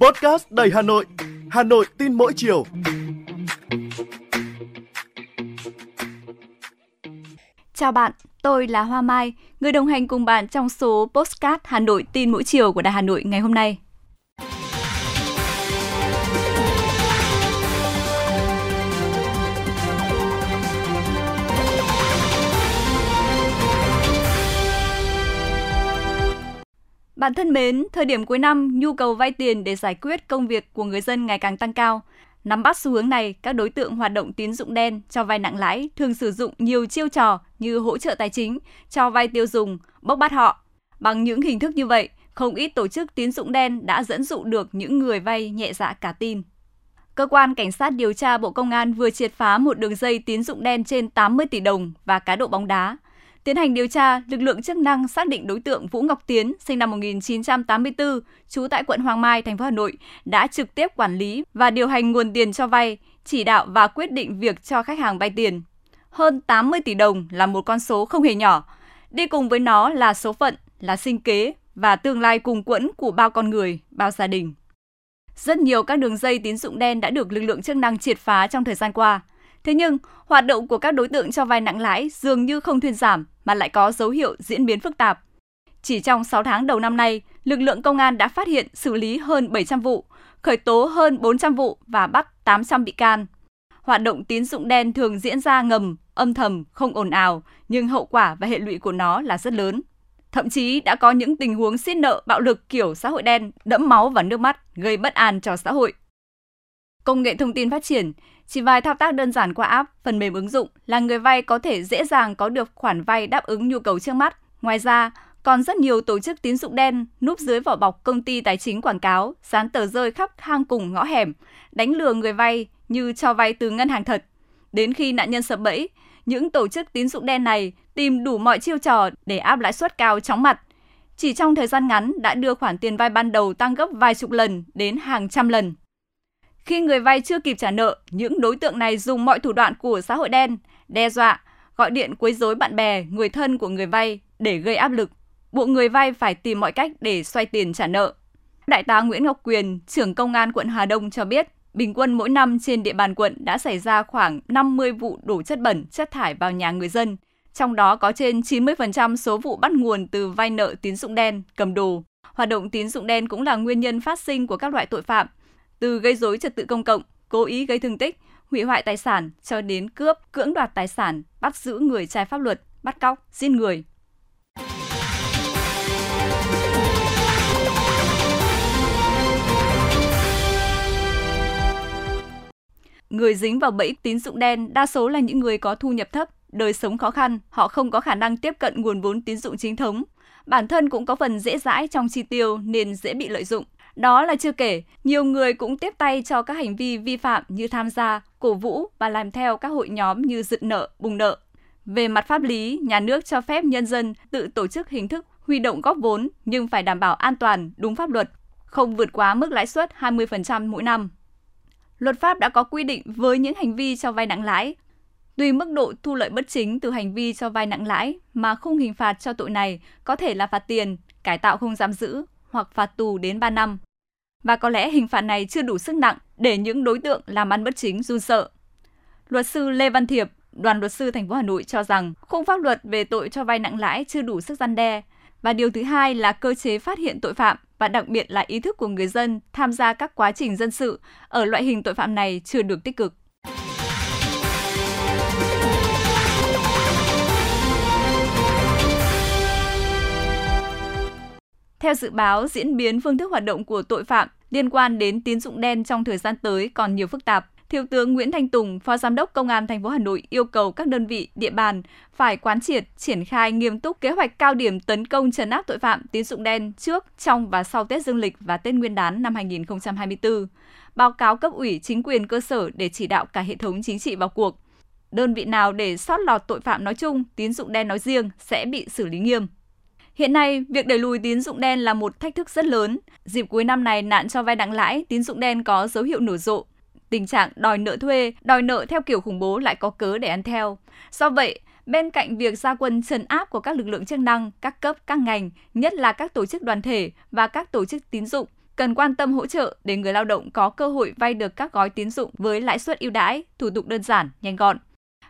Podcast đầy Hà Nội, Hà Nội tin mỗi chiều. Chào bạn, tôi là Hoa Mai, người đồng hành cùng bạn trong số Postcard Hà Nội tin mỗi chiều của Đài Hà Nội ngày hôm nay. Bạn thân mến, thời điểm cuối năm, nhu cầu vay tiền để giải quyết công việc của người dân ngày càng tăng cao. Nắm bắt xu hướng này, các đối tượng hoạt động tín dụng đen cho vay nặng lãi thường sử dụng nhiều chiêu trò như hỗ trợ tài chính, cho vay tiêu dùng, bốc bắt họ. Bằng những hình thức như vậy, không ít tổ chức tín dụng đen đã dẫn dụ được những người vay nhẹ dạ cả tin. Cơ quan Cảnh sát điều tra Bộ Công an vừa triệt phá một đường dây tín dụng đen trên 80 tỷ đồng và cá độ bóng đá. Tiến hành điều tra, lực lượng chức năng xác định đối tượng Vũ Ngọc Tiến, sinh năm 1984, trú tại quận Hoàng Mai, thành phố Hà Nội, đã trực tiếp quản lý và điều hành nguồn tiền cho vay, chỉ đạo và quyết định việc cho khách hàng vay tiền. Hơn 80 tỷ đồng là một con số không hề nhỏ. Đi cùng với nó là số phận, là sinh kế và tương lai cùng quẫn của bao con người, bao gia đình. Rất nhiều các đường dây tín dụng đen đã được lực lượng chức năng triệt phá trong thời gian qua. Thế nhưng, hoạt động của các đối tượng cho vay nặng lãi dường như không thuyên giảm mà lại có dấu hiệu diễn biến phức tạp. Chỉ trong 6 tháng đầu năm nay, lực lượng công an đã phát hiện xử lý hơn 700 vụ, khởi tố hơn 400 vụ và bắt 800 bị can. Hoạt động tín dụng đen thường diễn ra ngầm, âm thầm, không ồn ào, nhưng hậu quả và hệ lụy của nó là rất lớn. Thậm chí đã có những tình huống xiết nợ bạo lực kiểu xã hội đen, đẫm máu và nước mắt, gây bất an cho xã hội. Công nghệ thông tin phát triển, chỉ vài thao tác đơn giản qua app, phần mềm ứng dụng là người vay có thể dễ dàng có được khoản vay đáp ứng nhu cầu trước mắt. Ngoài ra, còn rất nhiều tổ chức tín dụng đen núp dưới vỏ bọc công ty tài chính quảng cáo, dán tờ rơi khắp hang cùng ngõ hẻm, đánh lừa người vay như cho vay từ ngân hàng thật. Đến khi nạn nhân sập bẫy, những tổ chức tín dụng đen này tìm đủ mọi chiêu trò để áp lãi suất cao chóng mặt. Chỉ trong thời gian ngắn đã đưa khoản tiền vay ban đầu tăng gấp vài chục lần đến hàng trăm lần. Khi người vay chưa kịp trả nợ, những đối tượng này dùng mọi thủ đoạn của xã hội đen, đe dọa, gọi điện quấy rối bạn bè, người thân của người vay để gây áp lực, buộc người vay phải tìm mọi cách để xoay tiền trả nợ. Đại tá Nguyễn Ngọc Quyền, trưởng công an quận Hà Đông cho biết, bình quân mỗi năm trên địa bàn quận đã xảy ra khoảng 50 vụ đổ chất bẩn, chất thải vào nhà người dân, trong đó có trên 90% số vụ bắt nguồn từ vay nợ tín dụng đen, cầm đồ. Hoạt động tín dụng đen cũng là nguyên nhân phát sinh của các loại tội phạm, từ gây dối trật tự công cộng, cố ý gây thương tích, hủy hoại tài sản cho đến cướp, cưỡng đoạt tài sản, bắt giữ người trái pháp luật, bắt cóc, giết người. Người dính vào bẫy tín dụng đen đa số là những người có thu nhập thấp, đời sống khó khăn, họ không có khả năng tiếp cận nguồn vốn tín dụng chính thống. Bản thân cũng có phần dễ dãi trong chi tiêu nên dễ bị lợi dụng. Đó là chưa kể, nhiều người cũng tiếp tay cho các hành vi vi phạm như tham gia, cổ vũ và làm theo các hội nhóm như dựng nợ, bùng nợ. Về mặt pháp lý, nhà nước cho phép nhân dân tự tổ chức hình thức huy động góp vốn nhưng phải đảm bảo an toàn, đúng pháp luật, không vượt quá mức lãi suất 20% mỗi năm. Luật pháp đã có quy định với những hành vi cho vay nặng lãi. Tùy mức độ thu lợi bất chính từ hành vi cho vay nặng lãi mà khung hình phạt cho tội này có thể là phạt tiền, cải tạo không giam giữ hoặc phạt tù đến 3 năm. Và có lẽ hình phạt này chưa đủ sức nặng để những đối tượng làm ăn bất chính run sợ. Luật sư Lê Văn Thiệp, đoàn luật sư thành phố Hà Nội cho rằng khung pháp luật về tội cho vay nặng lãi chưa đủ sức gian đe và điều thứ hai là cơ chế phát hiện tội phạm và đặc biệt là ý thức của người dân tham gia các quá trình dân sự ở loại hình tội phạm này chưa được tích cực. Theo dự báo, diễn biến phương thức hoạt động của tội phạm liên quan đến tín dụng đen trong thời gian tới còn nhiều phức tạp. Thiếu tướng Nguyễn Thanh Tùng, Phó Giám đốc Công an thành phố Hà Nội yêu cầu các đơn vị, địa bàn phải quán triệt, triển khai nghiêm túc kế hoạch cao điểm tấn công trấn áp tội phạm tín dụng đen trước, trong và sau Tết Dương lịch và Tết Nguyên đán năm 2024. Báo cáo cấp ủy chính quyền cơ sở để chỉ đạo cả hệ thống chính trị vào cuộc. Đơn vị nào để sót lọt tội phạm nói chung, tín dụng đen nói riêng sẽ bị xử lý nghiêm. Hiện nay, việc đẩy lùi tín dụng đen là một thách thức rất lớn. Dịp cuối năm này, nạn cho vay nặng lãi, tín dụng đen có dấu hiệu nổi rộ. Tình trạng đòi nợ thuê, đòi nợ theo kiểu khủng bố lại có cớ để ăn theo. Do vậy, Bên cạnh việc gia quân trấn áp của các lực lượng chức năng, các cấp, các ngành, nhất là các tổ chức đoàn thể và các tổ chức tín dụng, cần quan tâm hỗ trợ để người lao động có cơ hội vay được các gói tín dụng với lãi suất ưu đãi, thủ tục đơn giản, nhanh gọn.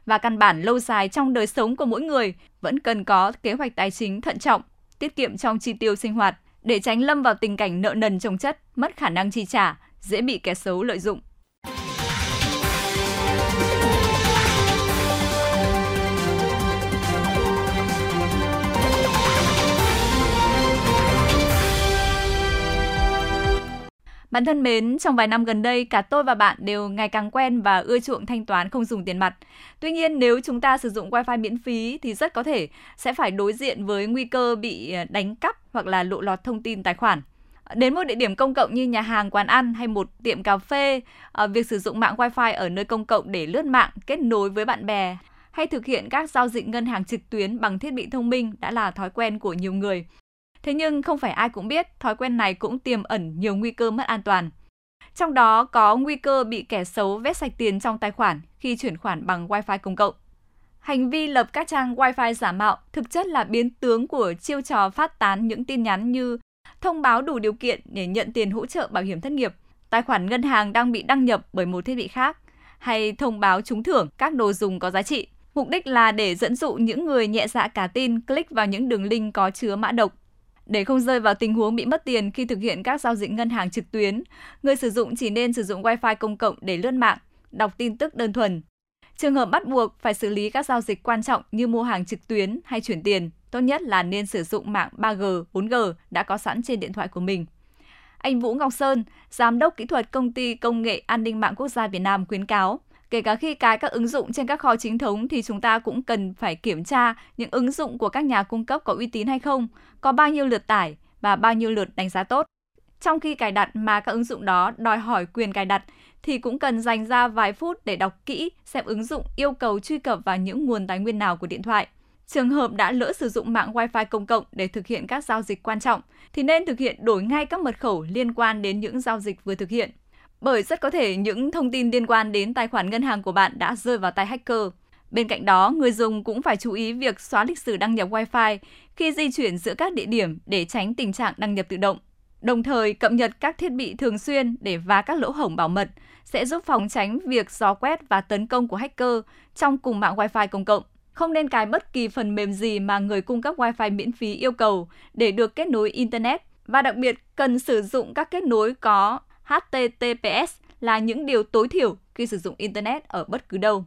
Và căn bản lâu dài trong đời sống của mỗi người vẫn cần có kế hoạch tài chính thận trọng, tiết kiệm trong chi tiêu sinh hoạt để tránh lâm vào tình cảnh nợ nần trồng chất, mất khả năng chi trả, dễ bị kẻ xấu lợi dụng. Bạn thân mến, trong vài năm gần đây, cả tôi và bạn đều ngày càng quen và ưa chuộng thanh toán không dùng tiền mặt. Tuy nhiên, nếu chúng ta sử dụng Wi-Fi miễn phí thì rất có thể sẽ phải đối diện với nguy cơ bị ờ, đánh cắp hoặc là lộ lọt thông tin tài khoản. Đến một địa điểm công cộng như nhà hàng, quán ăn hay một tiệm cà phê, ờ, việc sử dụng mạng Wi-Fi ở nơi công cộng để lướt mạng, kết nối với bạn bè hay thực hiện các giao dịch ngân hàng trực tuyến bằng thiết bị thông minh đã là thói quen của nhiều người. Thế nhưng không phải ai cũng biết thói quen này cũng tiềm ẩn nhiều nguy cơ mất an toàn. Trong đó có nguy cơ bị kẻ xấu vét sạch tiền trong tài khoản khi chuyển khoản bằng Wi-Fi công cộng. Hành vi lập các trang Wi-Fi giả mạo thực chất là biến tướng của chiêu trò phát tán những tin nhắn như thông báo đủ điều kiện để nhận tiền hỗ trợ bảo hiểm thất nghiệp, tài khoản ngân hàng đang bị đăng nhập bởi một thiết bị khác, hay thông báo trúng thưởng các đồ dùng có giá trị. Mục đích là để dẫn dụ những người nhẹ dạ cả tin click vào những đường link có chứa mã độc để không rơi vào tình huống bị mất tiền khi thực hiện các giao dịch ngân hàng trực tuyến, người sử dụng chỉ nên sử dụng Wi-Fi công cộng để lướt mạng, đọc tin tức đơn thuần. Trường hợp bắt buộc phải xử lý các giao dịch quan trọng như mua hàng trực tuyến hay chuyển tiền, tốt nhất là nên sử dụng mạng 3G, 4G đã có sẵn trên điện thoại của mình. Anh Vũ Ngọc Sơn, Giám đốc kỹ thuật Công ty Công nghệ An ninh mạng quốc gia Việt Nam khuyến cáo, Kể cả khi cài các ứng dụng trên các kho chính thống thì chúng ta cũng cần phải kiểm tra những ứng dụng của các nhà cung cấp có uy tín hay không, có bao nhiêu lượt tải và bao nhiêu lượt đánh giá tốt. Trong khi cài đặt mà các ứng dụng đó đòi hỏi quyền cài đặt thì cũng cần dành ra vài phút để đọc kỹ xem ứng dụng yêu cầu truy cập vào những nguồn tài nguyên nào của điện thoại. Trường hợp đã lỡ sử dụng mạng Wi-Fi công cộng để thực hiện các giao dịch quan trọng thì nên thực hiện đổi ngay các mật khẩu liên quan đến những giao dịch vừa thực hiện bởi rất có thể những thông tin liên quan đến tài khoản ngân hàng của bạn đã rơi vào tay hacker. Bên cạnh đó, người dùng cũng phải chú ý việc xóa lịch sử đăng nhập Wi-Fi khi di chuyển giữa các địa điểm để tránh tình trạng đăng nhập tự động. Đồng thời, cập nhật các thiết bị thường xuyên để vá các lỗ hổng bảo mật sẽ giúp phòng tránh việc gió quét và tấn công của hacker trong cùng mạng Wi-Fi công cộng. Không nên cài bất kỳ phần mềm gì mà người cung cấp Wi-Fi miễn phí yêu cầu để được kết nối Internet và đặc biệt cần sử dụng các kết nối có HTTPS là những điều tối thiểu khi sử dụng Internet ở bất cứ đâu.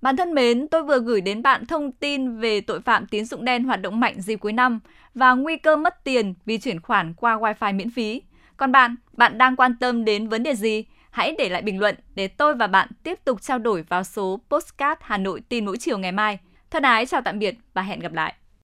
Bạn thân mến, tôi vừa gửi đến bạn thông tin về tội phạm tín dụng đen hoạt động mạnh dịp cuối năm và nguy cơ mất tiền vì chuyển khoản qua Wi-Fi miễn phí. Còn bạn, bạn đang quan tâm đến vấn đề gì? Hãy để lại bình luận để tôi và bạn tiếp tục trao đổi vào số Postcard Hà Nội tin mỗi chiều ngày mai. Thân ái, chào tạm biệt và hẹn gặp lại.